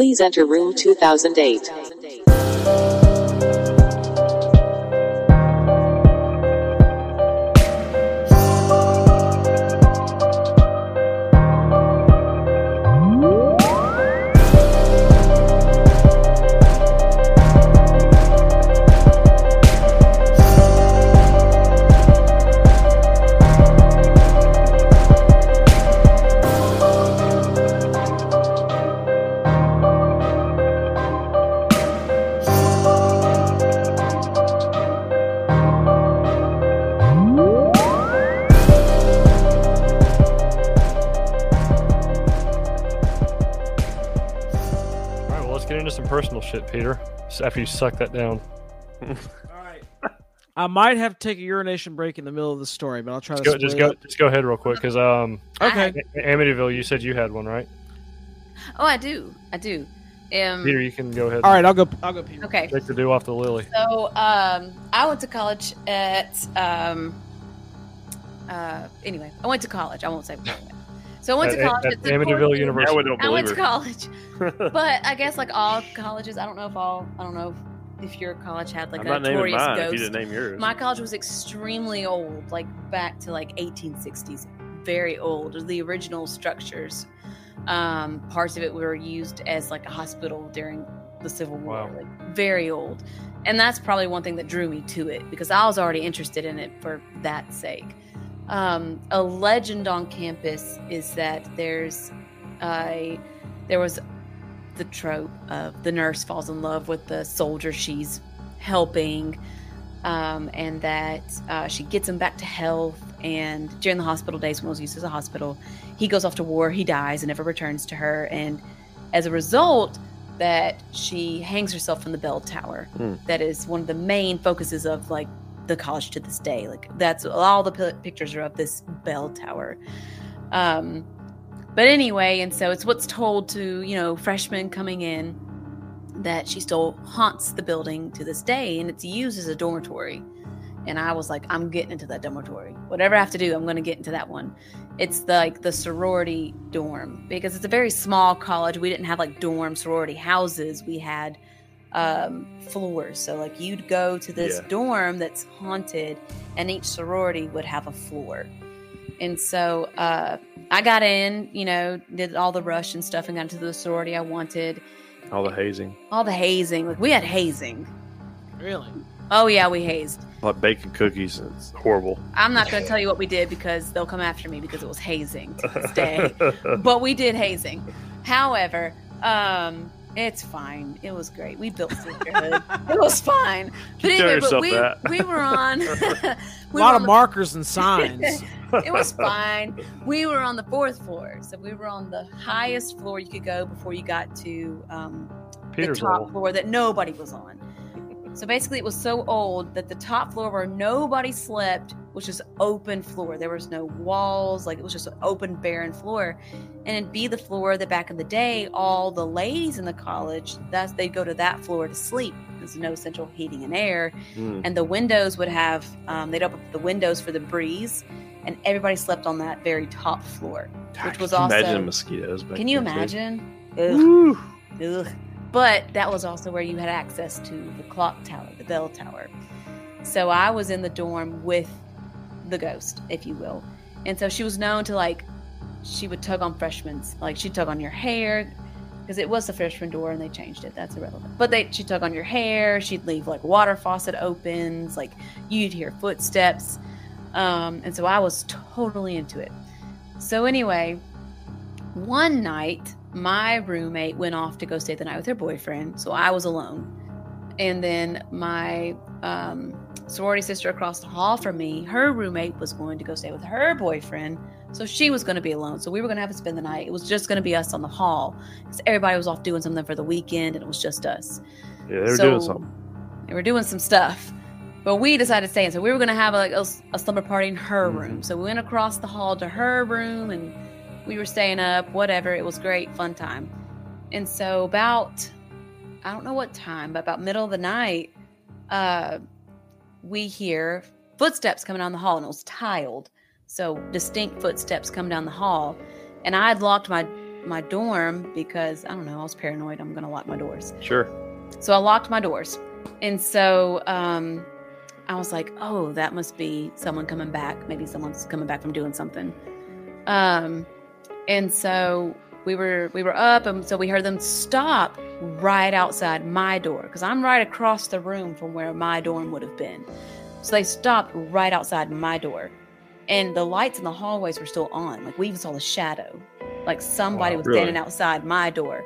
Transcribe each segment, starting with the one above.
Please enter room 2008. Peter. After you suck that down, All right. I might have to take a urination break in the middle of the story, but I'll try just to go, just go, it just go ahead real quick, because um. Okay. A- Amityville, you said you had one, right? Oh, I do. I do. Um, Peter, you can go ahead. All right, I'll go. I'll go. Peter. okay. Take the dew off the lily. So, um, I went to college at, um, uh, anyway, I went to college. I won't say where I went. So I went to college at at Amityville University. Now we don't I went believe to college, but I guess like all colleges, I don't know if all, I don't know if your college had like I'm a not notorious mine if ghost. you didn't name yours. My college was extremely old, like back to like 1860s, very old. The original structures, um, parts of it were used as like a hospital during the Civil War, Wow. like very old. And that's probably one thing that drew me to it because I was already interested in it for that sake. Um, a legend on campus is that there's a there was the trope of the nurse falls in love with the soldier she's helping um, and that uh, she gets him back to health. And during the hospital days when it was used as a hospital, he goes off to war, he dies, and never returns to her. And as a result, that she hangs herself from the bell tower. Hmm. That is one of the main focuses of like the college to this day. Like that's all the pi- pictures are of this bell tower. Um, but anyway, and so it's what's told to you know freshmen coming in that she still haunts the building to this day and it's used as a dormitory. And i was like i'm getting into that dormitory. Whatever i have to do i'm going to get into that one. It's the, like the sorority dorm because it's a very small college. We didn't have like dorm sorority houses. We had um, floors so like you'd go to this Yeah. dorm that's haunted and each sorority would have a floor and so uh, i got in you know did all the rush and stuff and got into the sorority i wanted All the hazing, all the hazing. Like we had hazing. Really? Oh yeah, we hazed. like baking cookies. It's horrible. I'm not going to tell you what we did because they'll come after me because it was hazing to this day. but we did hazing. However, um, it's fine. It was great. We built sisterhood. it was fine. But anyway, but we that. we were on. A we lot were of on markers and signs. It was fine. We were on the fourth floor, so we were on the highest floor you could go before you got to um, the top level. floor that nobody was on. So basically, it was so old that the top floor where nobody slept was just open floor. There was no walls, like it was just an open, barren floor. And it'd be the floor that back in the day, all the ladies in the college, that's they'd go to that floor to sleep. There's no central heating and air, Mm. and the windows would have um, they'd open the windows for the breeze, and everybody slept on that very top floor, which was also. imagine mosquitoes. Can you in those days? imagine? Ugh. Ugh. But that was also where you had access to the clock tower, the bell tower. So I was in the dorm with the ghost, if you will. And so she was known to like, she would tug on freshmen's, like she'd tug on your hair, because it was the freshman door and they changed it. That's irrelevant. But they, she'd tug on your hair. She'd leave like water faucet opens, like you'd hear footsteps. Um, and so I was totally into it. So anyway, one night my roommate went off to go stay the night with her boyfriend, so I was alone. And then my um, sorority sister across the hall from me, her roommate was going to go stay with her boyfriend, so she was going to be alone. So we were going to have to spend the night. It was just going to be us on the hall because everybody was off doing something for the weekend, and it was just us. Yeah, they were So- doing something. They were doing some stuff. But we decided to stay in. So we were going to have like a, a slumber party in her Mhm. room. So we went across the hall to her room and we were staying up, whatever. It was great, fun time. And so about, I don't know what time, but about middle of the night, uh, we hear footsteps coming down the hall and it was tiled. So distinct footsteps come down the hall. And I had locked my my dorm because I don't know, I was paranoid. I'm gonna lock my doors. Sure. So I locked my doors. And so um, I was like, oh, that must be someone coming back. Maybe someone's coming back from doing something. Um, and so we were we were up and so we heard them stop right outside my door because I'm right across the room from where my dorm would have been. So they stopped right outside my door. And the lights in the hallways were still on. Like we even saw the shadow. Like somebody Wow, was really? standing outside my door.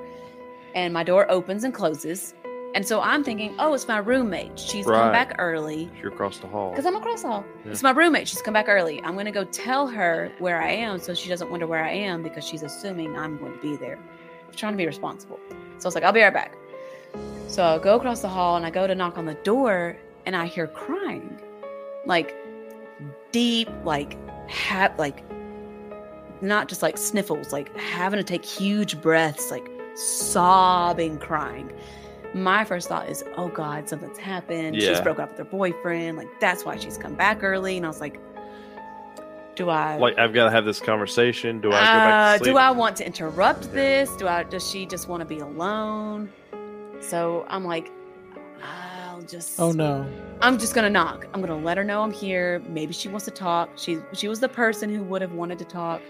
And my door opens and closes. And so I'm thinking, oh, it's my roommate. She's come back early You're across the hall. because I'm across the hall. Yeah. It's my roommate. She's come back early. I'm going to go tell her where I am so she doesn't wonder where I am because she's assuming I'm going to be there. I'm trying to be responsible. So I was like, I'll be right back. So I go across the hall and I go to knock on the door and I hear crying. Like deep, like, ha- like, not just like sniffles, like having to take huge breaths, like sobbing, crying. My first thought is, oh God, something's happened. She's Yeah. broke up with her boyfriend. Like, that's why she's come back early. And I was like, do I Like I've got to have this conversation. Do I go uh, back to sleep? do I want to interrupt Yeah. this? Do I does she just want to be alone? So I'm like, I'll just Oh no. I'm just gonna knock. I'm gonna let her know I'm here. Maybe she wants to talk. She she was the person who would have wanted to talk.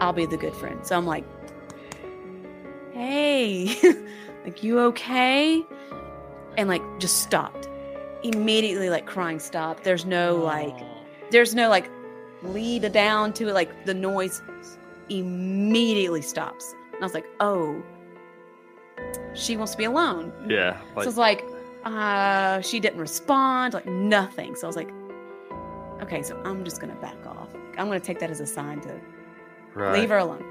I'll be the good friend. So I'm like, hey, like you okay? And like just stopped. Immediately like crying stopped. There's no like there's no like lead down to it. Like the noise immediately stops. And I was like, oh, she wants to be alone. Yeah. Like, so it's like, uh, she didn't respond, like nothing. So I was like, okay, so I'm just gonna back off. I'm gonna take that as a sign to right. leave her alone.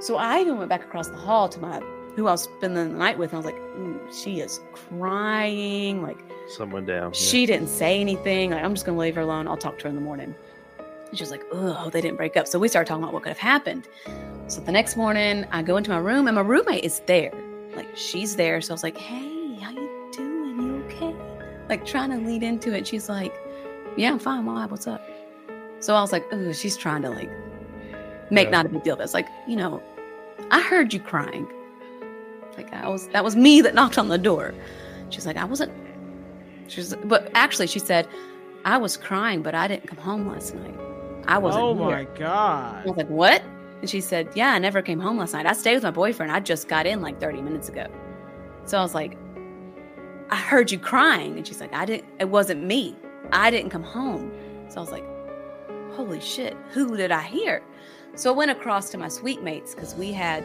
So I even went back across the hall to my who I was spending the night with, and I was like, Ooh, she is crying. Like Someone down. yeah. she didn't say anything. Like I'm just gonna leave her alone. I'll talk to her in the morning. And she was like, oh, they didn't break up. So we started talking about what could have happened. So the next morning, I go into my room, and my roommate is there. Like she's there. So I was like, hey, how you doing? You okay? Like trying to lead into it. She's like, yeah, I'm fine. Why? What's up? So I was like, oh, she's trying to like make Yeah. not a big deal. It's like, you know, I heard you crying. Like I was, that was me that knocked on the door. She's like, I wasn't. She's, but actually, she said, I was crying, but I didn't come home last night. I wasn't. Oh here." god. I was like, what? And she said, yeah, I never came home last night. I stayed with my boyfriend. I just got in like 30 minutes ago. So I was like, I heard you crying. And she's like, I didn't, it wasn't me. I didn't come home. So I was like, holy shit, who did I hear? So I went across to my suite mates because we had,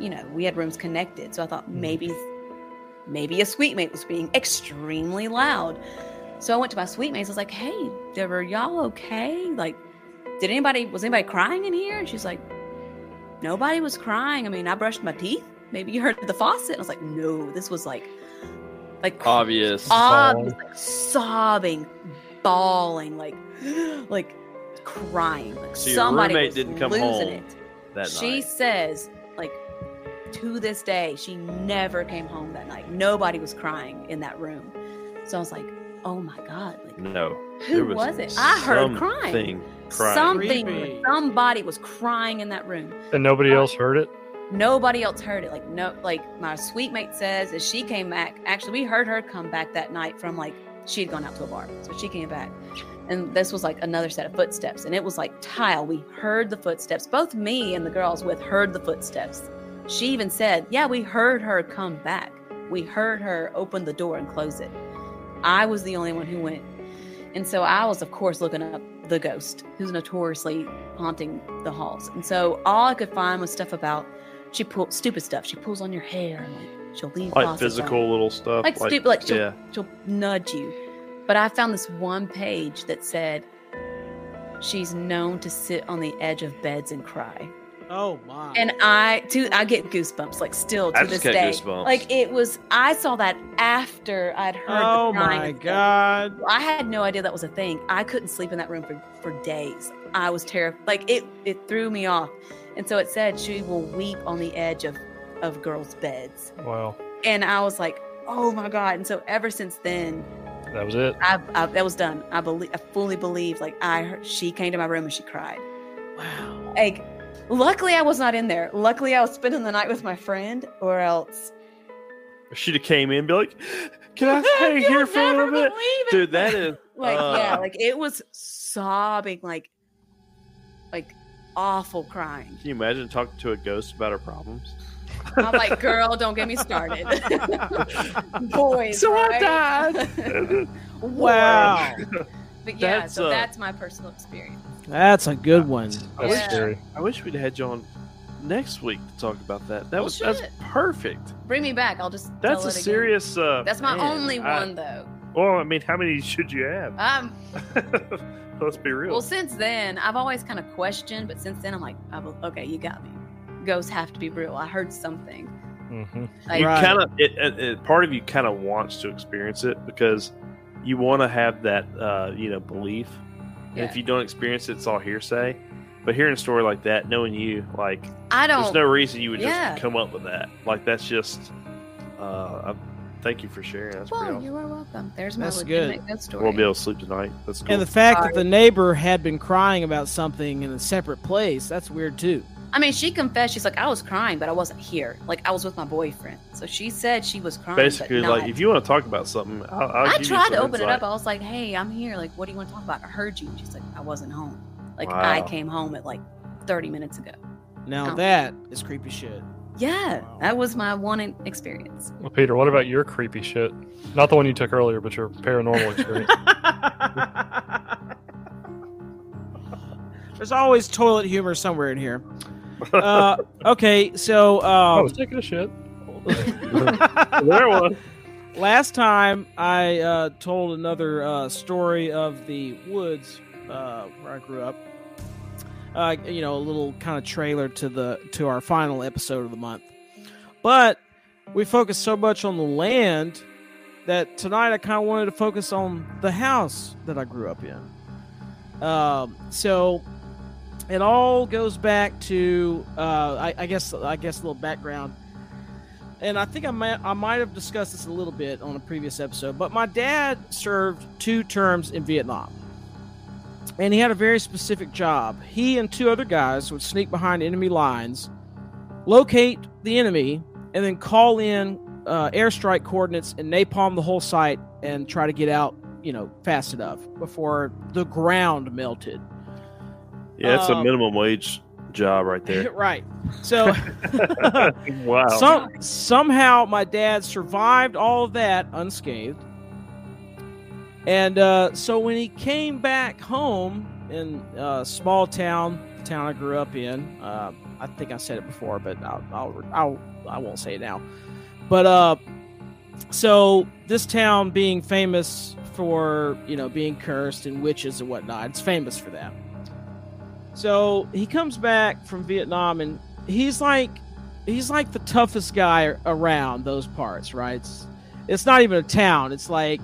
you know, we had rooms connected. So I thought mm-hmm. maybe, maybe a suite mate was being extremely loud. So I went to my suite mates. I was like, hey, were y'all okay? Like, did anybody, was anybody crying in here? And she's like, nobody was crying. I mean, I brushed my teeth. Maybe you heard the faucet. And I was like, no, this was like, like Obvious. obvious, like sobbing, bawling, like, like crying. Like So your somebody roommate didn't come losing home it. that She night. says, like, to this day, she never came home that night. Nobody was crying in that room. So I was like, oh my god, like No. who there was, it? I heard crying. something Crying. Something, Creepy. somebody was crying in that room. And nobody else heard it. Nobody else heard it. Like no, like my suite mate says, as she came back. Actually, we heard her come back that night from like she had gone out to a bar, so she came back, and this was like another set of footsteps, and it was like tile. We heard the footsteps. Both me and the girls with heard the footsteps. She even said, "Yeah, we heard her come back. We heard her open the door and close it." I was the only one who went, and so I was, of course, looking up the ghost who's notoriously haunting the halls. And so all I could find was stuff about she pull stupid stuff. She pulls on your hair and like she'll leave Like physical little stuff. like, stupid, like she'll, yeah. she'll nudge you. But I found this one page that said she's known to sit on the edge of beds and cry. Oh my. And I, to I get goosebumps like still to I this just day. goosebumps. Like it was, I saw that after I'd heard. oh the my and stuff. god. I had no idea that was a thing. I couldn't sleep in that room for, for days. I was terrified. Like it, it threw me off. And so it said she will weep on the edge of, of girls' beds. Wow, And I was like, oh my God. And so ever since then, that was it. I, I that was done. I believe, I fully believe, like I heard, she came to my room and she cried. Wow. Like Luckily, I was not in there. Luckily, I was spending the night with my friend, or else. She'd have came in and be like, Can I stay You'll here for a little bit? Dude, that is Like, uh, yeah, like it was sobbing, like, like awful crying. Can you imagine talking to a ghost about her problems? I'm like, girl, don't get me started. Boys, So I right? died. Wow. But yeah, That's, so uh, that's my personal experience. That's a good one. That's Yeah. scary. I wish we'd had you on next week to talk about that. That Well, was that's perfect. Bring me back. I'll just. That's tell a it again. serious. Uh, That's my man, only I- one, though. Well, I mean, how many should you have? Um, Let's be real. well, since then, I've always kind of questioned, but since then, I'm like, okay, you got me. Ghosts have to be real. I heard something. hmm Like, you Right. kind of it, it, it- part of you kind of wants to experience it because you want to have that uh, you know belief. And if you don't experience it, it's all hearsay. But hearing a story like that, knowing you, like, I don't. there's no reason you would Yeah. just come up with that. Like, that's just. Uh, I, thank you for sharing. That's pretty well, awesome. you are welcome. There's my That's legitimate ghost story. We'll be able to sleep tonight. That's cool. And the fact Sorry. that the neighbor had been crying about something in a separate place, that's weird too. I mean, she confessed. She's like, I was crying, but I wasn't here. Like, I was with my boyfriend. So she said she was crying. Basically, but like, if you want to talk about something, I'll, I'll I give you tried to some open it up. I was like, "Hey, I'm here. Like, what do you want to talk about?" I heard you. She's like, "I wasn't home. Like, I came home at like 30 minutes ago." Now Oh. that is creepy shit. Yeah, Wow. that was my one experience. Well, Peter, what about your creepy shit? Not the one you took earlier, but your paranormal experience. There's always toilet humor somewhere in here. Uh, okay, so I um, was taking a shit. there was. last time I uh, told another uh, story of the woods uh, where I grew up. Uh, you know, a little kind of trailer to the to our final episode of the month. But we focused so much on the land that tonight I kind of wanted to focus on the house that I grew up in. Um, so it all goes back to uh, I, I guess I guess a little background and I think I might I might have discussed this a little bit on a previous episode, but my dad served two terms in Vietnam. And he had a very specific job. He and two other guys would sneak behind enemy lines, locate the enemy, and then call in uh, airstrike coordinates and napalm the whole site and try to get out, you know, fast enough before the ground melted. Yeah, it's a Um, minimum wage job right there. right. So wow. Some somehow my dad survived all of that unscathed. And uh, so when he came back home in a small town, the town I grew up in, uh, I think I said it before, but I'll, I'll, I'll I won't say it now. But uh, so this town being famous for you know being cursed and witches and whatnot, it's famous for that. So he comes back from Vietnam and he's like he's like the toughest guy around those parts, right? It's, it's not even a town. It's like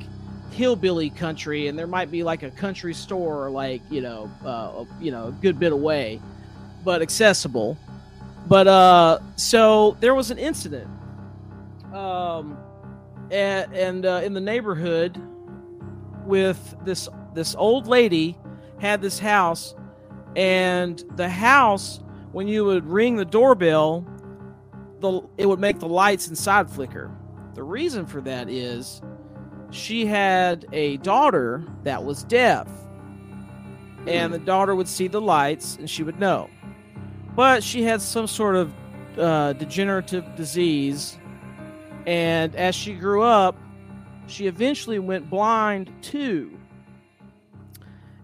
hillbilly country, and there might be like a country store, like you know, uh, you know, a good bit away, but accessible. But uh, so there was an incident, um, and, and uh, in the neighborhood with this this old lady had this house, and the house when you would ring the doorbell the it would make the lights inside flicker. The reason for that is she had a daughter that was deaf. And the daughter would see the lights and she would know. But she had some sort of uh, degenerative disease. And as she grew up, she eventually went blind too.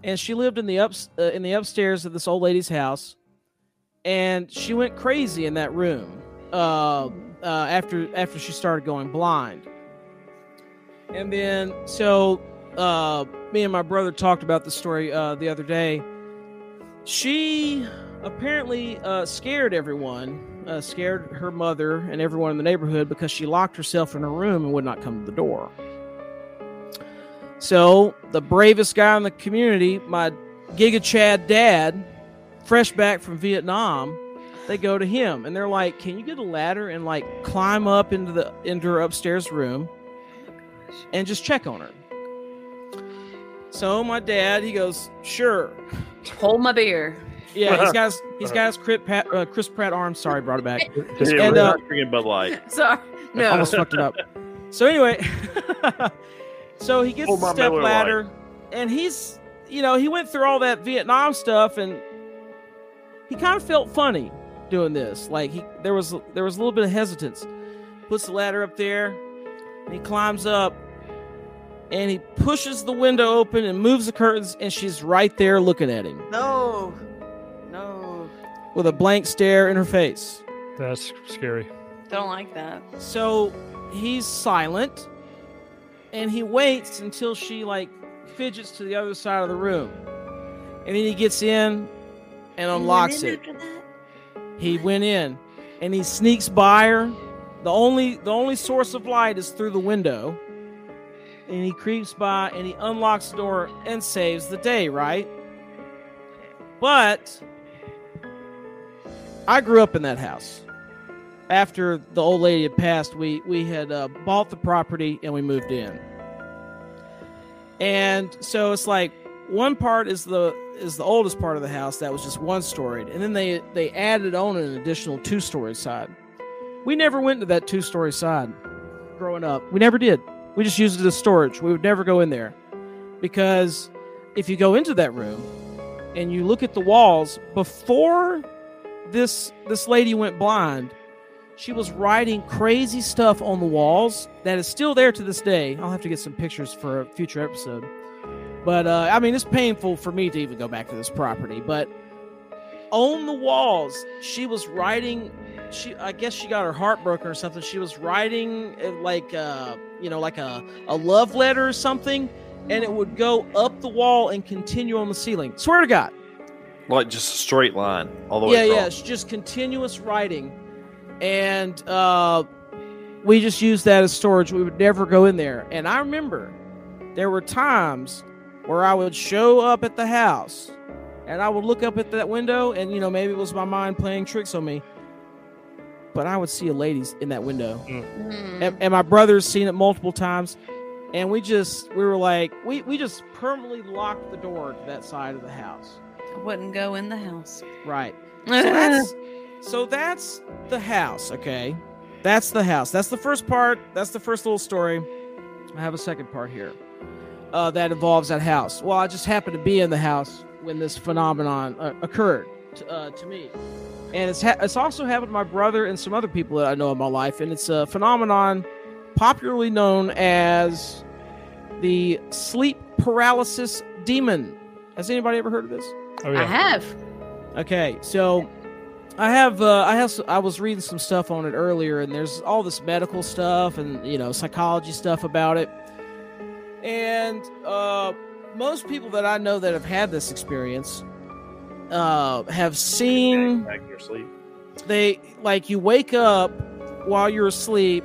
And she lived in the ups uh, in the upstairs of this old lady's house. And she went crazy in that room uh, uh, after after she started going blind. And then so uh, me and my brother talked about the story uh, the other day. She apparently scared everyone, uh, scared her mother and everyone in the neighborhood because she locked herself in her room and would not come to the door. So the bravest guy in the community, my Giga Chad dad, fresh back from Vietnam, they go to him and they're like, "Can you get a ladder and like climb up into the into her upstairs room and just check on her?" So my dad, he goes, "Sure." Hold my beer. Yeah, he's got his, he's got his Chris Pratt, uh, Chris Pratt arm. Sorry, brought it back. Just Yeah, And, we're uh, not drinking Bud Light. Sorry. No. Almost fucked it up. So anyway, so he gets Pull the step Miller Lite. ladder, and he's you know he went through all that Vietnam stuff, and he kind of felt funny doing this. Like he there was there was a little bit of hesitance. Puts the ladder up there, and he climbs up, and he pushes the window open and moves the curtains, and she's right there looking at him no. No. with a blank stare in her face. That's scary. Don't like that. So he's silent and he waits until she like fidgets to the other side of the room. And then he gets in and unlocks it. He went in and he sneaks by her. The only the only source of light is through the window. And he creeps by and he unlocks the door and saves the day, right? But I grew up in that house after the old lady had passed, we we had uh, bought the property and we moved in. And so it's like one part is the is the oldest part of the house that was just one storied, and then they they added on an additional two story side. We never went to that two story side growing up. We never did. We just used it as storage. We would never go in there because if you go into that room and you look at the walls before this this lady went blind she was writing crazy stuff on the walls that is still there to this day. I'll have to get some pictures for a future episode. But uh, I mean, it's painful for me to even go back to this property. But on the walls, she was writing. She, I guess, she got her heart broken or something. She was writing uh, like, uh, you know, like a a love letter or something, and it would go up the wall and continue on the ceiling. Swear to God. Like just a straight line all the way yeah, yeah, it's just continuous writing, and uh, we just used that as storage. We would never go in there. And I remember there were times where I would show up at the house, and I would look up at that window, and you know maybe it was my mind playing tricks on me, but I would see a lady in that window, Mm. and, and my brother's seen it multiple times. And we just we were like we, we just permanently locked the door to that side of the house. I wouldn't go in the house. Right. So that's so that's the house, okay? That's the house. That's the first part. That's the first little story. I have a second part here. Uh, that involves that house. Well, I just happened to be in the house when this phenomenon uh, occurred to, uh, to me, and it's ha- it's also happened to my brother and some other people that I know in my life, and it's a phenomenon popularly known as the sleep paralysis demon. Has anybody ever heard of this? Oh yeah. I have. Okay, so I have uh, I have I was reading some stuff on it earlier, and there's all this medical stuff and you know psychology stuff about it, and uh, most people that I know that have had this experience uh, have seen Back in your sleep. they like you wake up while you're asleep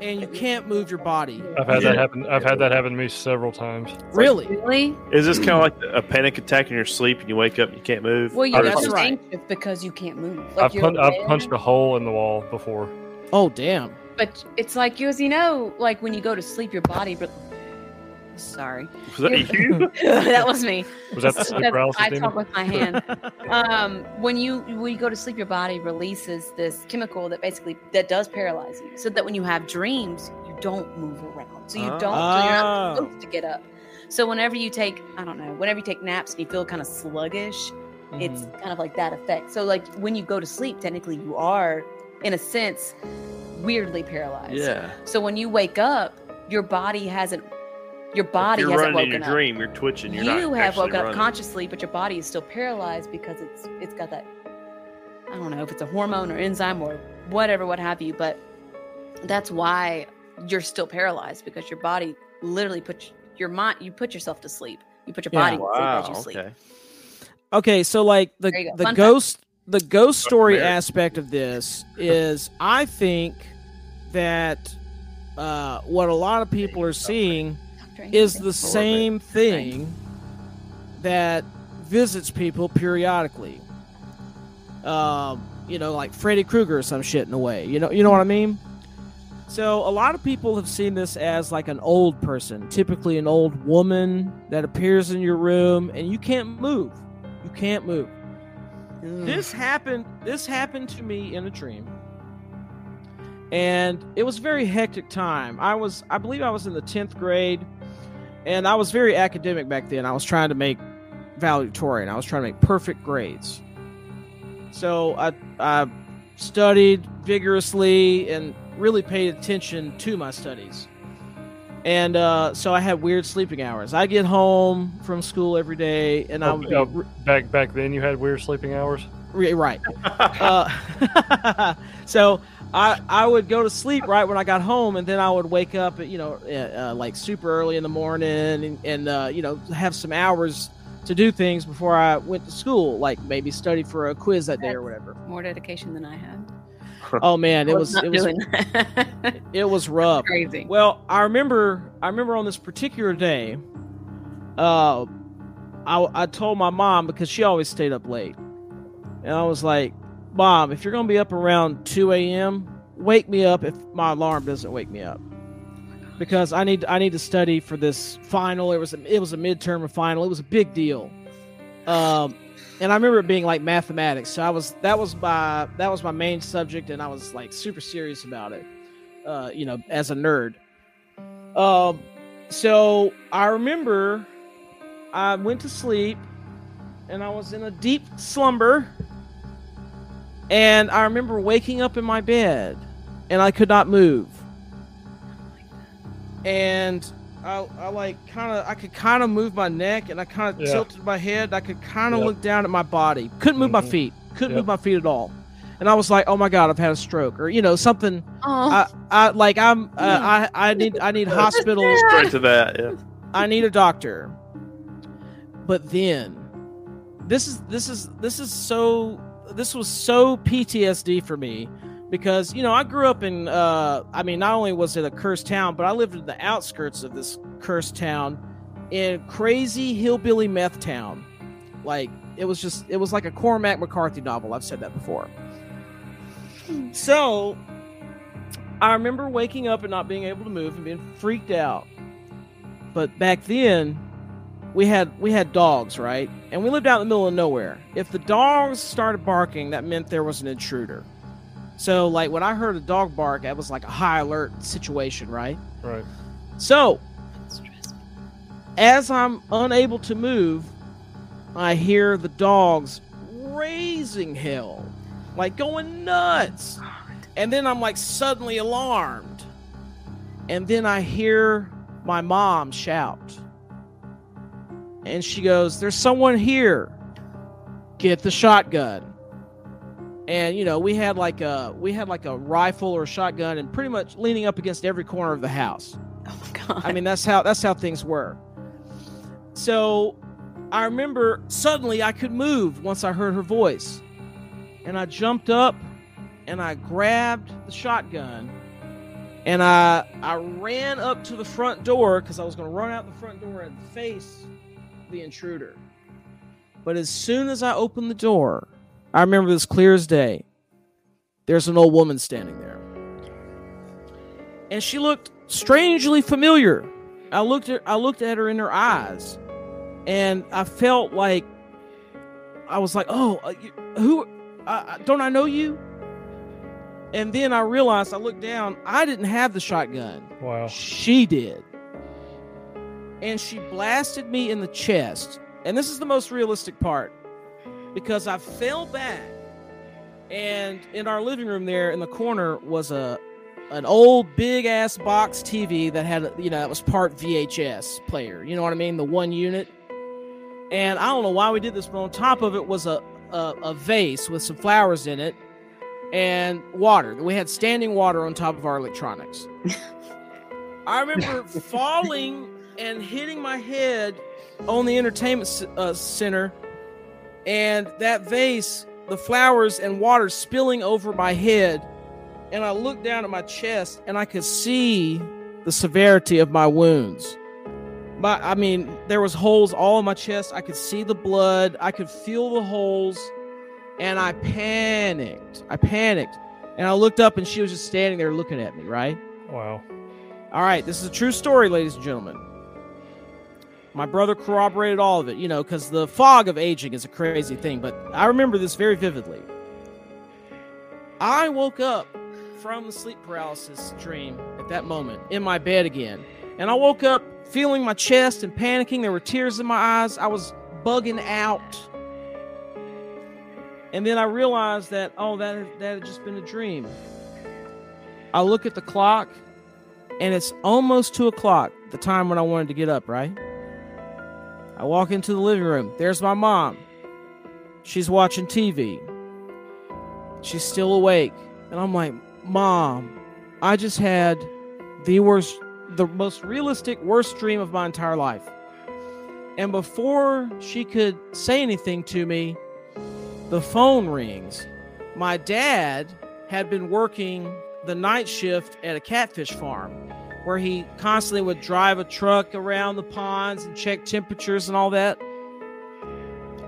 and you can't move your body. I've had Yeah. that happen. I've had that happen to me several times. Really? Really? Is this kind of like a panic attack in your sleep and you wake up and you can't move? Well, you're that's just right. anxious because you can't move. Like I've, you're pun- I've punched a hole in the wall before. Oh damn! But it's like you, as you know, like when you go to sleep, your body. Sorry, Was that you? that was me. Was that the paralysis I talk with my hand. um, when you when you go to sleep, your body releases this chemical that basically that does paralyze you, so that when you have dreams, you don't move around. So you Oh. don't. So you're not Oh. supposed to get up. So whenever you take, I don't know, whenever you take naps and you feel kind of sluggish, it's Mhm. kind of like that effect. So like when you go to sleep, technically you are, in a sense, weirdly paralyzed. yeah. So when you wake up, your body hasn't. Your body if you're hasn't running in your up dream, you're twitching. You're not have actually woken up consciously, but your body is still paralyzed because it's it's got that I don't know if it's a hormone or enzyme or whatever, what have you, but that's why you're still paralyzed because your body literally puts your mind you put yourself to sleep. You put your Yeah. body to sleep as you sleep. Okay. Okay, so like the There you go. the Fun fact. ghost the ghost story America. aspect of this is I think that uh, what a lot of people are seeing Drink is the same thing that visits people periodically. Um, you know, like Freddy Krueger or some shit in a way. You know, you know what I mean. So a lot of people have seen this as like an old person, typically an old woman that appears in your room, and you can't move. You can't move. this happened this happened to me in a dream and it was a very hectic time i was i believe i was in the 10th grade and i was very academic back then i was trying to make valedictorian i was trying to make perfect grades so i i studied vigorously and really paid attention to my studies and uh, so I had weird sleeping hours. I get home from school every day, and I would be Oh, back back then, you had weird sleeping hours. Right. uh, so I I would go to sleep right when I got home, and then I would wake up, at, you know, uh, uh, like super early in the morning, and, and uh, you know, have some hours to do things before I went to school, like maybe study for a quiz that day or whatever. More dedication than I had. Oh man, it was not it was it was rough. crazy. Well, I remember I remember on this particular day, uh, I I told my mom because she always stayed up late, and I was like, "Mom, if you're gonna be up around two a.m., wake me up if my alarm doesn't wake me up." Because I need I need to study for this final. It was a, it was a midterm and final. It was a big deal, um, and I remember it being like mathematics. So I was that was my that was my main subject, and I was like super serious about it. Uh, you know, as a nerd. Um, so I remember I went to sleep and I was in a deep slumber. And I remember waking up in my bed and I could not move. And I, I like kind of, I could kind of move my neck and I kind of Yeah. tilted my head. I could kind of Yep. look down at my body. Couldn't move my Mhm. feet. Couldn't Yep. move my feet at all. And I was like, oh my God, I've had a stroke or, you know, something. Oh, I, I like I'm uh, I I need I need hospital. Straight to that. Yeah. I need a doctor. But then this is this is this is so this was so PTSD for me because you know I grew up in uh I mean not only was it a cursed town but I lived in the outskirts of this cursed town in crazy hillbilly meth town. Like it was just it was like a Cormac McCarthy novel. I've said that before. So I remember waking up and not being able to move and being freaked out. But back then, we had we had dogs, right? And we lived out in the middle of nowhere. If the dogs started barking, that meant there was an intruder. So, like when I heard a dog bark, that was like a high alert situation, right? Right. So, as I'm unable to move, I hear the dogs raising hell, like going nuts. And then I'm like suddenly alarmed. And then I hear my mom shout. And she goes, There's someone here. Get the shotgun. And you know, we had like a we had like a rifle or a shotgun and pretty much leaning up against every corner of the house. Oh my god. I mean, that's how that's how things were. So I remember suddenly I could move once I heard her voice. And I jumped up and I grabbed the shotgun and I I ran up to the front door because I was gonna run out the front door and face the intruder. But as soon as I opened the door, I remember this clear as day. There's an old woman standing there. And she looked strangely familiar. I looked at I looked at her in her eyes, and I felt like I was like, "Oh, uh, who? Uh, uh, don't I know you?" And then I realized I looked down. I didn't have the shotgun. Wow. She did. And she blasted me in the chest. And this is the most realistic part because I fell back and in our living room there in the corner was a an old big ass box TV that had you know that was part VHS player. You know what I mean? The one unit. And I don't know why we did this, but on top of it was a a, a vase with some flowers in it and water. We had standing water on top of our electronics. I remember falling and hitting my head on the entertainment uh, center, and that vase, the flowers and water spilling over my head. And I looked down at my chest, and I could see the severity of my wounds. My, I mean, there was holes all in my chest. I could see the blood. I could feel the holes, and I panicked. I panicked, and I looked up, and she was just standing there looking at me. Right. Wow. All right, this is a true story, ladies and gentlemen. My brother corroborated all of it, you know, because the fog of aging is a crazy thing. But I remember this very vividly. I woke up from the sleep paralysis dream at that moment in my bed again. And I woke up feeling my chest and panicking. There were tears in my eyes. I was bugging out. And then I realized that, oh, that, that had just been a dream. I look at the clock and it's almost two o'clock, the time when I wanted to get up, right? I walk into the living room. There's my mom. She's watching TV. She's still awake. And I'm like, Mom, I just had the worst, the most realistic, worst dream of my entire life. And before she could say anything to me, the phone rings. My dad had been working the night shift at a catfish farm where he constantly would drive a truck around the ponds and check temperatures and all that.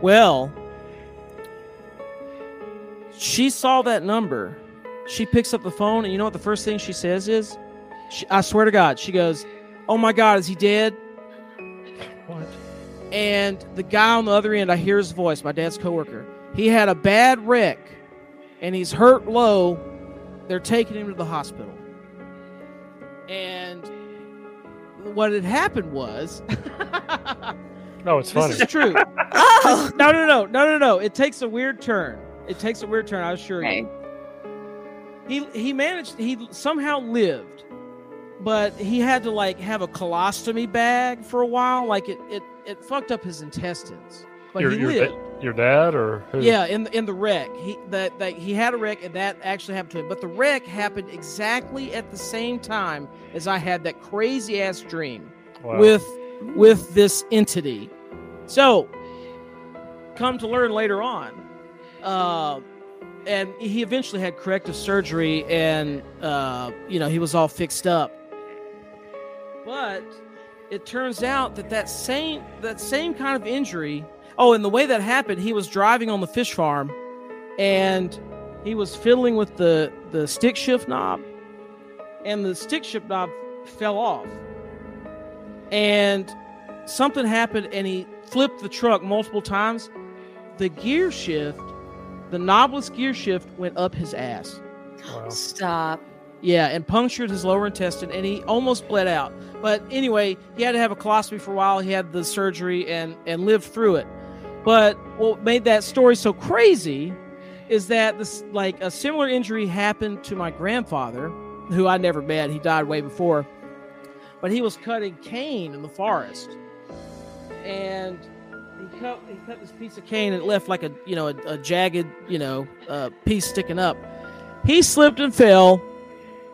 Well, she saw that number. She picks up the phone, and you know what the first thing she says is? She, I swear to God, she goes, Oh my God, is he dead? What? And the guy on the other end, I hear his voice, my dad's coworker. He had a bad wreck and he's hurt low. They're taking him to the hospital. And what had happened was No, it's funny. this is true. Oh, No, no, no, no, no, no. It takes a weird turn. It takes a weird turn, I assure okay. you. He he managed he somehow lived, but he had to like have a colostomy bag for a while. Like it it, it fucked up his intestines. Your, he your, lived. your dad or who? Yeah, in the, in the wreck, he that, that he had a wreck, and that actually happened to him. But the wreck happened exactly at the same time as I had that crazy ass dream Wow. with with this entity. So, come to learn later on, uh, and he eventually had corrective surgery, and uh, you know he was all fixed up. But it turns out that that same that same kind of injury. Oh, and the way that happened, he was driving on the fish farm, and he was fiddling with the the stick shift knob, and the stick shift knob fell off, and something happened, and he flipped the truck multiple times. The gear shift, the knobless gear shift, went up his ass. Wow. Stop. Yeah, and punctured his lower intestine, and he almost bled out. But anyway, he had to have a colostomy for a while. He had the surgery and and lived through it. But what made that story so crazy is that this like a similar injury happened to my grandfather, who I never met. He died way before. But he was cutting cane in the forest, and he cut he cut this piece of cane and it left like a you know a, a jagged you know uh, piece sticking up. He slipped and fell,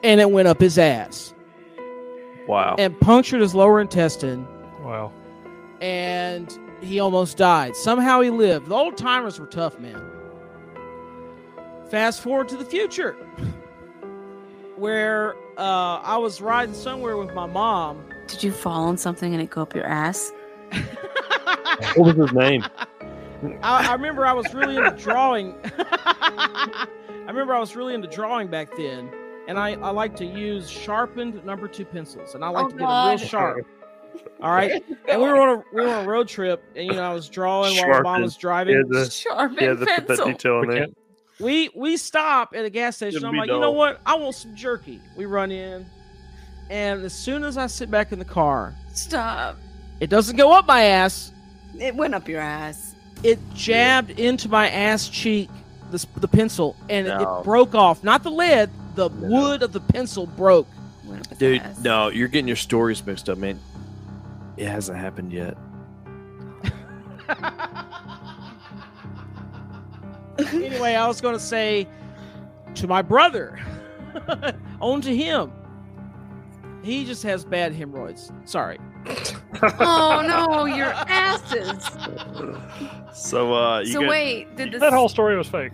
and it went up his ass Wow. and punctured his lower intestine, Wow. and he almost died. Somehow he lived. The old timers were tough, man. Fast forward to the future, where uh, I was riding somewhere with my mom. Did you fall on something and it go up your ass? what was his name? I, I remember I was really into drawing. I remember I was really into drawing back then, and I, I like to use sharpened number two pencils, and I like Oh, to get them real sharp. All right, and we were on a we were on a road trip, and you know I was drawing while my mom was driving. Yeah, the, Sharpened yeah, the, put that pencil. detail in We there. we we stop at a gas station. It'd I'm be like, you know what? I want some jerky. We run in, and as soon as I sit back in the car, Stop. it doesn't go up my ass. It went up your ass. It jabbed into my ass cheek, the, the pencil, and it- No. it broke off. Not the lead, the No. wood of the pencil broke. Went up his Dude, ass. no, you're getting your stories mixed up, man. It hasn't happened yet. anyway, I was going to say to my brother, on to him. He just has bad hemorrhoids. Sorry. Oh no, your asses. So, uh, you So got, wait, did this? That whole story was fake.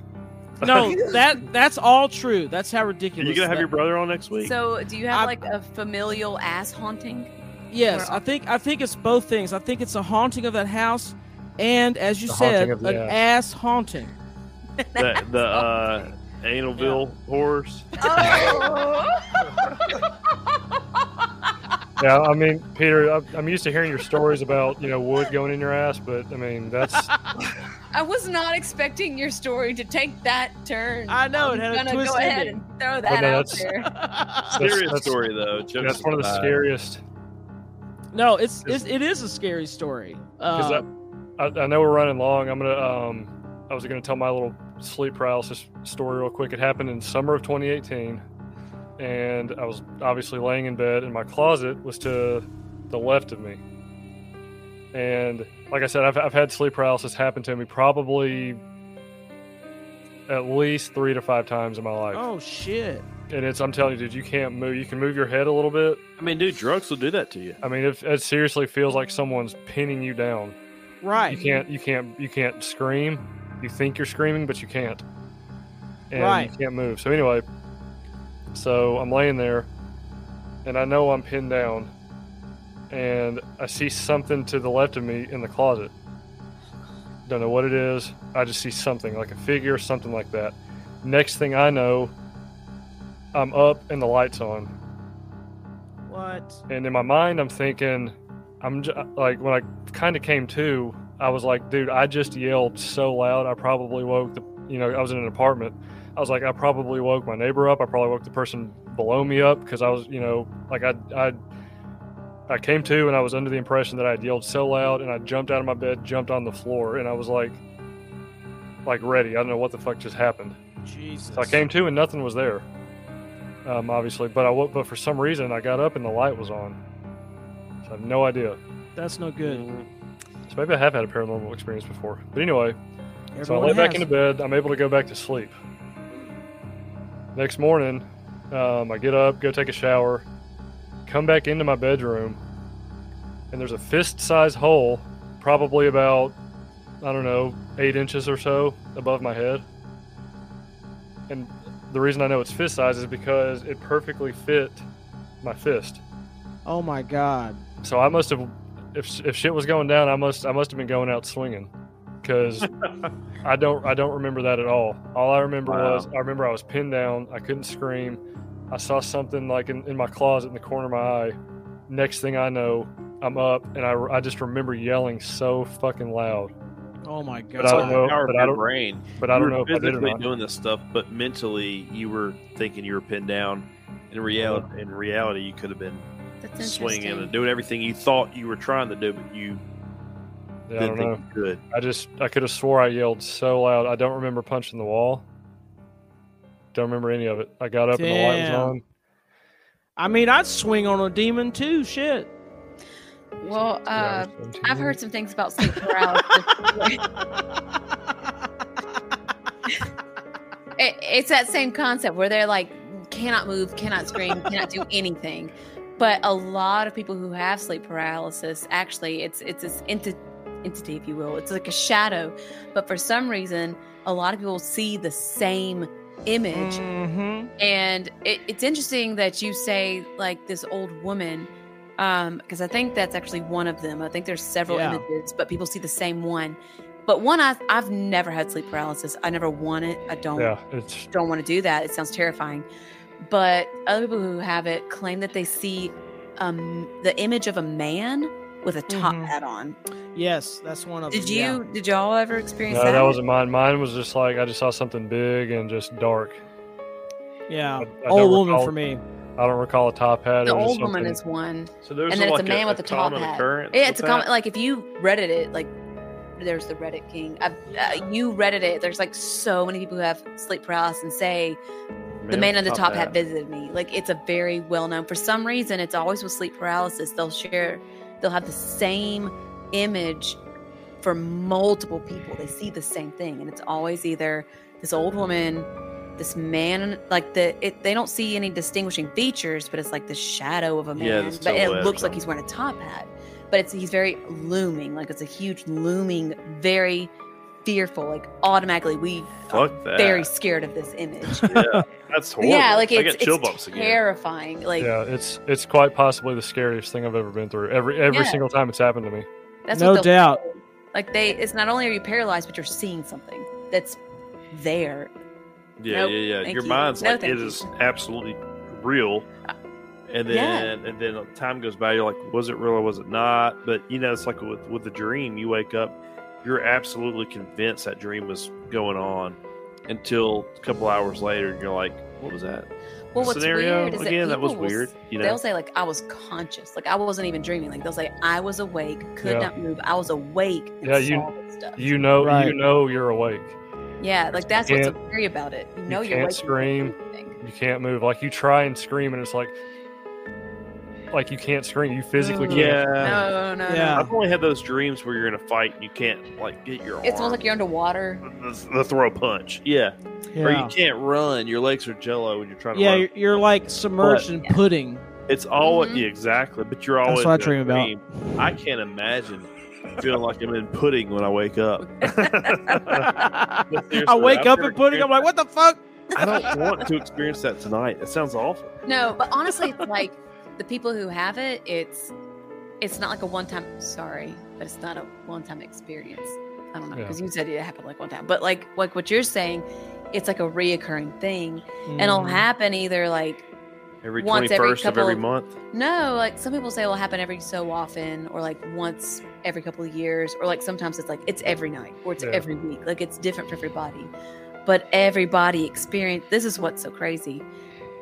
No, that that's all true. That's how are ridiculous. you gonna have your brother on next week? So do you have I- like a familial ass haunting? Yes, I think I think it's both things. I think it's a haunting of that house, and as you The said, haunting of the an ass. ass haunting. the the uh, Analville horse. Oh. yeah, I mean, Peter, I- I'm used to hearing your stories about you know wood going in your ass, but I mean that's I was not expecting your story to take that turn. I know, I'm had gonna twist go ahead and throw that no, out that's- there. Serious that's- story though. Jokes that's one of the scariest. No, it's, it's it is a scary story. Because Um, I, I know we're running long. I'm gonna um I was gonna tell my little sleep paralysis story real quick. It happened in summer of 2018, and I was obviously laying in bed, and my closet was to the left of me. And like I said, I've, I've had sleep paralysis happen to me probably at least three to five times in my life. oh shit! And it's I'm telling you, dude, you can't move. You can move your head a little bit. I mean, dude, drugs will do that to you. I mean, it, it seriously feels like someone's pinning you down. Right, You can't you can't you can't scream. You think you're screaming, but you can't. And Right. you can't move. So anyway, so I'm laying there and I know I'm pinned down and I see something to the left of me in the closet. Don't know what it is. I just see something like a figure, something like that. Next thing I know, I'm up and the lights on. What? And in my mind, I'm thinking, I'm j- like, when I kind of came to, I was like, dude, I just yelled so loud. I probably woke the, you know, I was in an apartment. I was like, I probably woke my neighbor up. I probably woke the person below me up because I was, you know, like I, I, I came to and I was under the impression that I had yelled so loud and I jumped out of my bed, jumped on the floor, and I was like, like ready. I don't know what the fuck just happened. Jesus! So I came to and nothing was there, um, obviously. But I woke, but for some reason I got up and the light was on. So I have no idea. That's no good. So maybe I have had a paranormal experience before. But anyway, so I Everyone lay back has. into bed. I'm able to go back to sleep. Next morning, um, I get up, go take a shower, come back into my bedroom, and there's a fist-sized hole, probably about I don't know eight inches or so above my head. And the reason I know it's fist size is because it perfectly fit my fist. Oh my god! So I must have, if if shit was going down, I must I must have been going out swinging, because I don't I don't remember that at all. All I remember Wow. was I remember I was pinned down. I couldn't scream. I saw something like in, in my closet in the corner of my eye. Next thing I know, I'm up and I, I just remember yelling so fucking loud. Oh my god! But I don't know- Power of but I your don't- brain. But I don't were know if I did or physically not. doing this stuff, but mentally you were thinking you were pinned down. In reality, in reality, you could have been That's swinging and doing everything you thought you were trying to do, but you Yeah, I didn't don't think know. you could. I just I could have swore I yelled so loud. I don't remember punching the wall. Don't remember any of it. I got up and the light was on. I mean, I'd swing on a demon too. Shit. Well, uh, I've heard some things about sleep paralysis. it, it's that same concept where they're like cannot move, cannot scream, cannot do anything. But a lot of people who have sleep paralysis, actually, it's it's this enti- entity, if you will. It's like a shadow. But for some reason, a lot of people see the same image hmm and it, it's interesting that you say like this old woman, because I think that's actually one of them. I think there's several Yeah. images, but people see the same one. But one, I, I've never had sleep paralysis. I never want it. I don't Yeah, it's don't want to do that. It sounds terrifying. But other people who have it claim that they see um, the image of a man with a top Mhm. hat on. Yes, that's one of Did them. you? Did y'all ever experience no, that? that wasn't mine. Mine was just like I just saw something big and just dark. Yeah, I- I old woman recall- for me. I don't recall a top hat. the it old woman is one. So there's and then like it's a man with a top hat. occurrence Yeah, it's a with comment. Like if you Reddit it, like there's the Reddit king. I've, uh, you Reddit it. There's like so many people who have sleep paralysis and say the man in the top hat visited me. Like it's a very well known. For some reason, it's always with sleep paralysis. They'll share. They'll have the same image for multiple people. They see the same thing, and it's always either this old woman. This man, like the, it, they don't see any distinguishing features, but it's like the shadow of a man. Yeah, but it looks like he's wearing a top hat but it's he's very looming like it's a huge looming very fearful like automatically we are that. very scared of this image yeah, that's horrible. yeah like I it's, get chill it's bumps again. terrifying like yeah, it's it's quite possibly the scariest thing I've ever been through. Every every Yeah. single time it's happened to me. that's no what doubt. like they it's not only are you paralyzed but you're seeing something that's there Yeah, Nope, yeah, yeah. Your you. mind's No, like thank it you. is absolutely real, uh, and then and then time goes by. You're like, was it real or was it not? But you know, it's like with with the dream. You wake up, you're absolutely convinced that dream was going on until a couple hours later, and you're like, what was that? Well, what's scenario weird is again? that, That was people will weird. You know, They'll say like I was conscious, like I wasn't even dreaming. Like they'll say I was awake, could Yeah. not move. I was awake. And Yeah, you- saw this stuff. You know, Right. you know, you're awake. Yeah, like that's what's so scary about it. You you know, you're can't awake. scream. You can't move. Like you try and scream, and it's like, like you can't scream. You physically Ugh. can't. yeah. No, no, Yeah. no. I've only had those dreams where you're in a fight and you can't like get your. It's almost like you're underwater. the, the throw punch. Yeah. or you can't run. Your legs are jello when you're trying to Yeah, run. you're, you're like submerged in Yeah. pudding. It's always Mhm. yeah, exactly, but you're always. That's what I dream about. I can't imagine feeling like I'm in pudding when I wake up. I wake up never in pudding. I'm like, what the fuck? I don't want to experience that tonight. It sounds awful. No, but honestly, it's like the people who have it, it's it's not like a one time. Sorry, but it's not a one time experience. I don't know Yeah. because you said it happened like one time, but like like what you're saying, it's like a reoccurring thing, and it'll Mm. happen either like Every Once twenty every first of couple every of- month. no, like some people say it'll happen every so often, or like once every couple of years, or like sometimes it's like it's every night or it's Yeah. every week. Like it's different for everybody, but everybody experience. This is what's so crazy.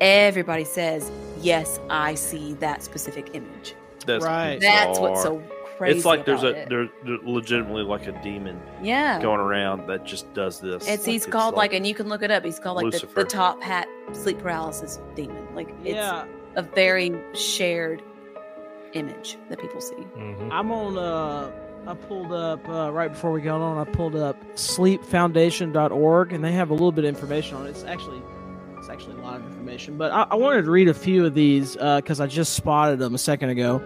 Everybody says, "Yes, I see that specific image." That's Right. That's what's so crazy. It's like there's a it. there's there's legitimately like a demon yeah. going around that just does this. It's Like, he's called like, and you can look it up. He's called like the, the top hat sleep paralysis demon. Like it's Yeah, a very shared image that people see. Mhm. I'm on. Uh, I pulled up uh, right before we got on. I pulled up sleepfoundation.org, and they have a little bit of information on it. It's actually, it's actually a lot of information. But I, I wanted to read a few of these because I just spotted them a second ago.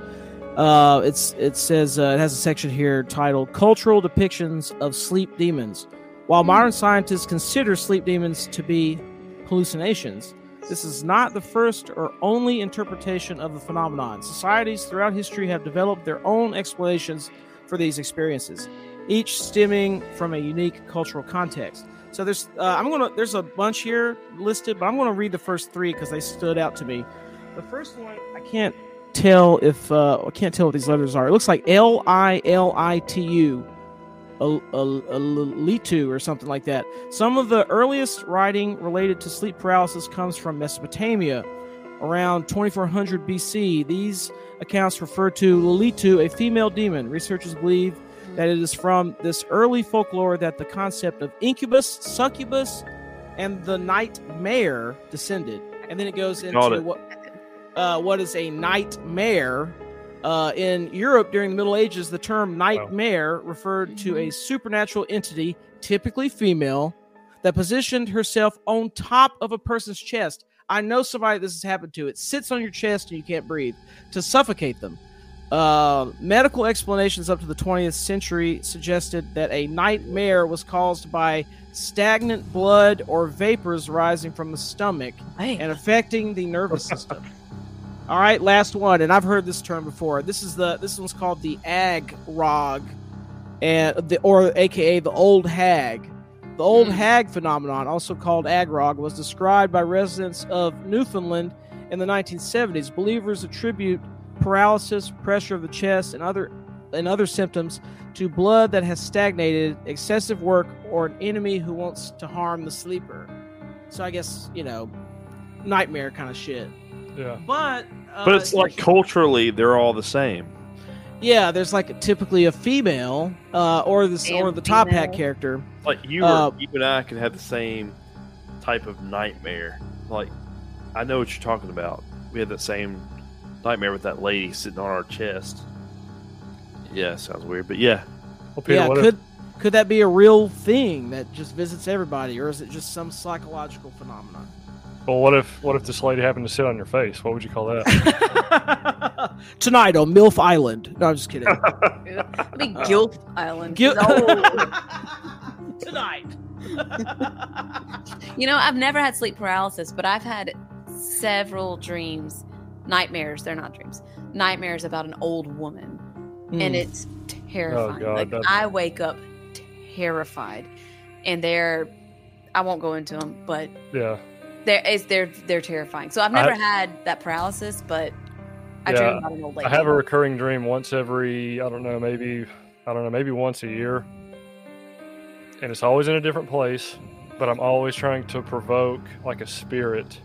Uh, it's it says uh, it has a section here titled "Cultural Depictions of Sleep Demons." While modern scientists consider sleep demons to be hallucinations, this is not the first or only interpretation of the phenomenon. Societies throughout history have developed their own explanations for these experiences, each stemming from a unique cultural context. So there's, uh, I'm gonna, there's a bunch here listed, but I'm gonna read the first three because they stood out to me. The first one, I can't tell if, uh, I can't tell what these letters are. It looks like L I L I T U, litu or something like that. Some of the earliest writing related to sleep paralysis comes from Mesopotamia, around 2400 BC. These accounts refer to Lilitu, a female demon. Researchers believe that it is from this early folklore that the concept of incubus, succubus, and the nightmare descended. And then it goes into what uh, what is a nightmare. Uh, in Europe during the Middle Ages, the term nightmare referred to a supernatural entity, typically female, that positioned herself on top of a person's chest. I know somebody this has happened to. It sits on your chest and you can't breathe to suffocate them. Uh, medical explanations up to the 20th century suggested that a nightmare was caused by stagnant blood or vapors rising from the stomach Hey, and affecting the nervous system. All right, last one, and I've heard this term before. This is the this one's called the ag rog, and the or AKA the old hag. The old Hmm. hag phenomenon, also called ag rog, was described by residents of Newfoundland in the 1970s. Believers attribute paralysis, pressure of the chest, and other and other symptoms to blood that has stagnated, excessive work, or an enemy who wants to harm the sleeper. So I guess you know, nightmare kind of shit. Yeah. But uh, But it's like culturally, they're all the same. yeah, there's like typically a female uh, or this Damn or the top hat character. Like you, Uh, or, you and I could have the same type of nightmare. Like I know what you're talking about. We had that same nightmare with that lady sitting on our chest. Yeah, sounds weird, but yeah, Well, Peter, yeah, what could could that be a real thing that just visits everybody, or is it just some psychological phenomenon? If, well, what if what if this lady happened to sit on your face? What would you call that? Tonight on MILF Island. No, I'm just kidding. it'd be Guilt Island. Gil- Oh. Tonight. You know, I've never had sleep paralysis, but I've had several dreams, nightmares. They're not dreams. Nightmares about an old woman, and Hmm. it's terrifying. God, like that- I wake up terrified, and they're. I won't go into them, but yeah. There is they're they're terrifying. So I've I- never had that paralysis, but I Yeah, dream about an old lady. I have a recurring dream once every I don't know maybe I don't know maybe once a year, and it's always in a different place. But I'm always trying to provoke like a spirit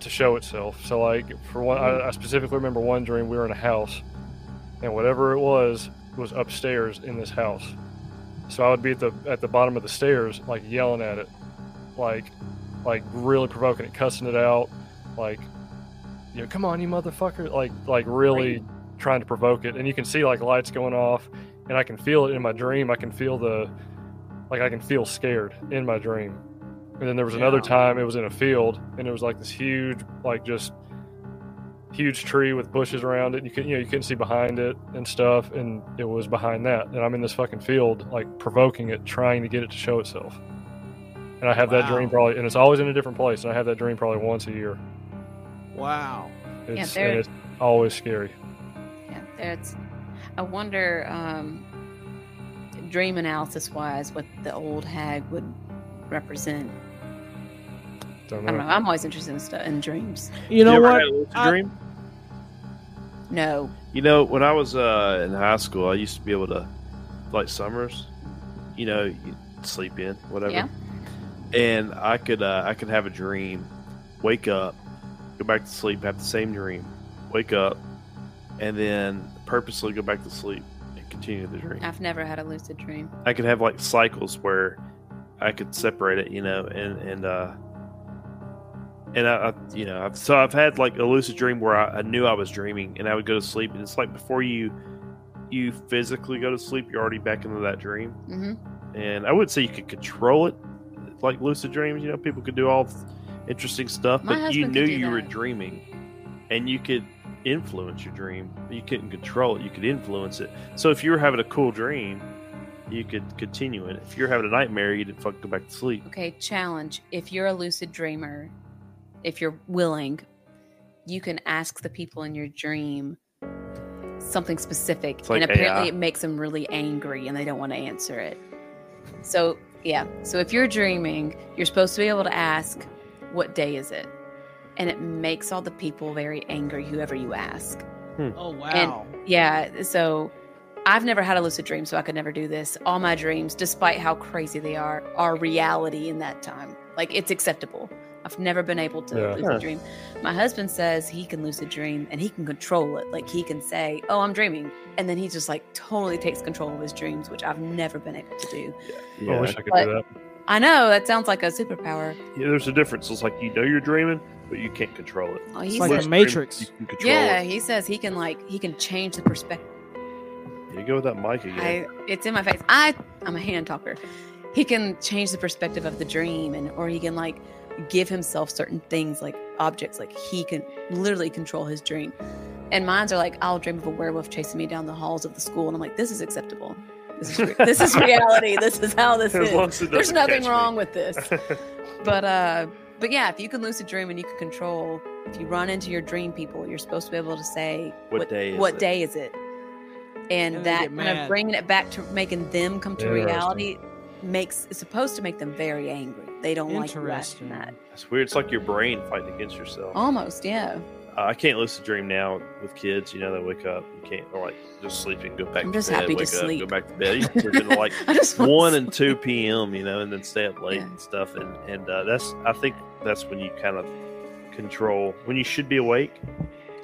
to show itself. So like for one, I, I specifically remember one dream we were in a house, and whatever it was was upstairs in this house. So I would be at the at the bottom of the stairs like yelling at it, like like really provoking it, cussing it out, like you know, come on, you motherfucker, like like really trying to provoke it. And you can see like lights going off, and I can feel it in my dream. I can feel the like I can feel scared in my dream. And then there was another time it was in a field, and it was like this huge, like just huge tree with bushes around it. And you could you know you couldn't see behind it and stuff, and it was behind that. And I'm in this fucking field, like provoking it, trying to get it to show itself. And I have that dream probably, and it's always in a different place. And I have that dream probably once a year. Wow. It's, there- and it's always scary. Yeah, there's. I wonder, um, dream analysis wise, what the old hag would represent. Don't I know. don't know. I'm always interested in stuff in dreams. You know ever what? had a lucid I- dream? No, You know, when I was uh, in high school, I used to be able to, like summers, you know, sleep in, whatever. Yeah. And I could, uh, I could have a dream, wake up, go back to sleep, have the same dream, wake up, and then purposely go back to sleep and continue the dream. I've never had a lucid dream. I could have like cycles where I could separate it, you know, and and uh, and I, I you know, I've, so I've had like a lucid dream where I, I knew I was dreaming, and I would go to sleep, and it's like before you you physically go to sleep, you're already back into that dream, hmm and I wouldn't say you could control it like lucid dreams. You know, people could do all interesting stuff, My but you knew you were dreaming, and you could influence your dream. You couldn't control it; you could influence it. So if you were having a cool dream, you could continue it. If you're having a nightmare, you didn't fucking go back to sleep. Okay, challenge. If you're a lucid dreamer, if you're willing, you can ask the people in your dream something specific. Like and apparently AI. it makes them really angry and they don't want to answer it. So, yeah. So if you're dreaming, you're supposed to be able to ask, what day is it? And it makes all the people very angry, whoever you ask. Hmm. Oh wow. And Yeah. So I've never had a lucid dream, so I could never do this. All my dreams, despite how crazy they are, are reality in that time. Like it's acceptable. I've never been able to Yeah. lucid dream. My husband says he can lucid dream and he can control it. Like he can say, "Oh, I'm dreaming," and then he just like totally takes control of his dreams, which I've never been able to do. I wish I could But- do that. I know that sounds like a superpower. Yeah, there's a difference. It's like you know you're dreaming, but you can't control it. Oh, he's like Lucid a dream, Matrix. You can yeah, it. he says he can like he can change the perspective. You go with that mic again. I it's in my face. I I'm a hand talker. He can change the perspective of the dream and or he can like give himself certain things like objects like he can literally control his dream. And mines are like I'll dream of a werewolf chasing me down the halls of the school and I'm like this is acceptable. This is re- this is reality. This is how this As is. There's nothing catch me. wrong with this. But uh but yeah, if you can lucid dream and you can control if you run into your dream people, you're supposed to be able to say What day is what it? day is it? And, And that kind of bringing it back to making them come to reality makes it's supposed to make them very angry. They don't like you asking Interesting. that. It's weird. It's like your brain fighting against yourself. Almost, yeah. Uh, I can't lucid dream now with kids. You know, they wake up. You can't, or like just sleeping, go back I'm to just bed, happy to wake up, sleep. go back to bed. I used to sleep until like I just 1 and 2 p.m., you know, and then stay up late Yeah. and stuff. And, and uh, that's, I think that's when you kind of control, when you should be awake,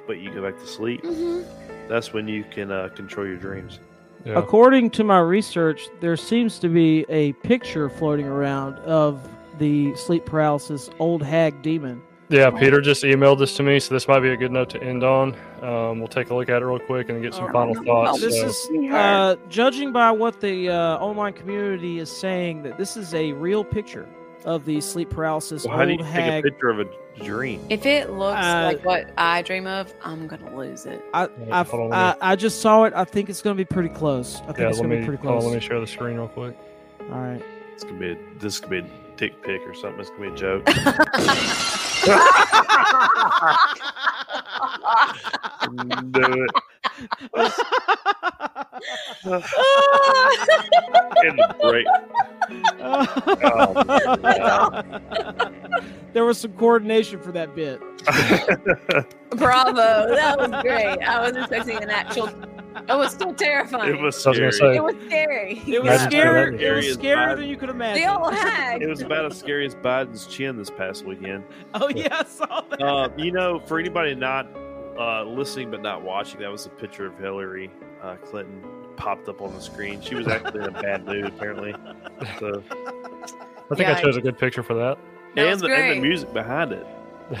but you go back to sleep. Mhm. That's when you can uh, control your dreams. Yeah. According to my research, there seems to be a picture floating around of the sleep paralysis old hag demon. Yeah, Peter just emailed this to me, so this might be a good note to end on. Um, we'll take a look at it real quick and get some final right. thoughts. This so- is uh, judging by what the uh, online community is saying that this is a real picture of the sleep paralysis Well, how do old you take a picture of a dream? If it looks Uh, like what I dream of, I'm gonna lose it. I, I, Hold on, let I, I just saw it. I think it's going to be pretty close. I think yeah, it's let going to me, be pretty hold on, close. let me share the screen real quick. All right. This could be a, this could be a dick pic or something. It's gonna be a joke. Do it. In the break. there was some coordination for that bit. Bravo. That was great. I was expecting an actual. It was still terrifying. It was I was scary. say- It was scary. It was Imagine scary. It was scarier Biden. than you could The imagine. old hag. It was about as scary as Biden's chin this past weekend. Oh yeah, I saw that. Uh, you know, for anybody not uh, listening but not watching, that was a picture of Hillary uh, Clinton popped up on the screen. She was actually in a bad mood, apparently. So, I think I chose a good picture for that. That and the, and the music behind it.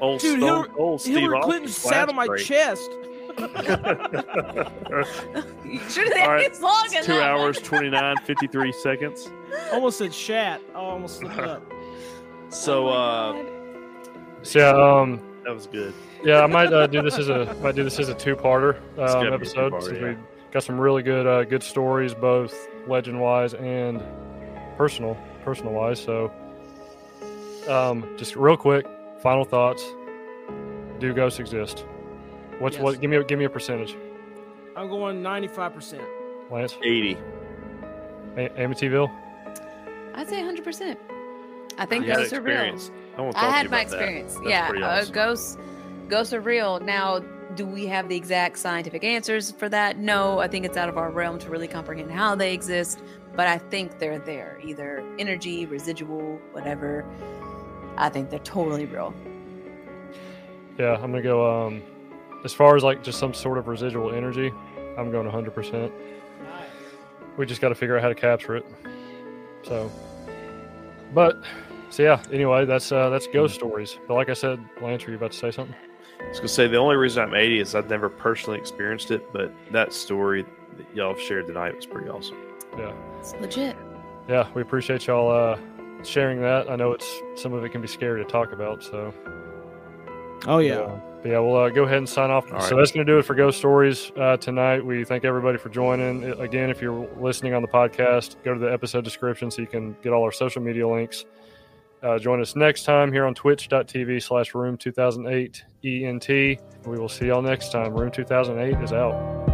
Old Dude, Stone Hillary- Cold Steve Hillary Clinton sat on my flash chest. Should have All right, it's long break. Two hours, 29, 53 seconds. Almost said shat. I almost slipped up. So, Oh uh, So yeah, um, that was good. yeah, I might uh, do this as a might do this as a two-parter um, episode. two-parter, since yeah. we got some really good uh, good stories, both legend-wise and personal personal-wise. So, um, just real quick, final thoughts. Do ghosts exist? What's Yes. what? Give me a, give me a percentage, I'm going 95%. Lance. 80. A- Amityville. I'd say 100%. I think You had ghosts are real. experience. I, want to talk I to had you my about that. experience. That's yeah, pretty uh, ghosts ghosts are real. Now, do we have the exact scientific answers for that? No, I think it's out of our realm to really comprehend how they exist, but I think they're there, either energy, residual, whatever. I think they're totally real. Yeah, I'm gonna go. Um, as far as like just some sort of residual energy, I'm going 100. percent We just got to figure out how to capture it. So, but so yeah. Anyway, that's uh, that's ghost stories. But like I said, Lance, are you about to say something? I was gonna say the only reason I'm 80 is I've never personally experienced it, but that story that y'all have shared tonight was pretty awesome. Yeah, It's legit. yeah. We appreciate y'all uh, sharing that. I know it's some of it can be scary to talk about. So Oh yeah. Uh, but yeah, we'll uh, go ahead and sign off. All So right. that's going to do it for Ghost Stories uh, tonight. We thank everybody for joining. Again, if you're listening on the podcast, go to the episode description so you can get all our social media links. Uh, join us next time here on twitch.tv slash room 2008 ENT. We will see y'all next time. Room 2008 is out.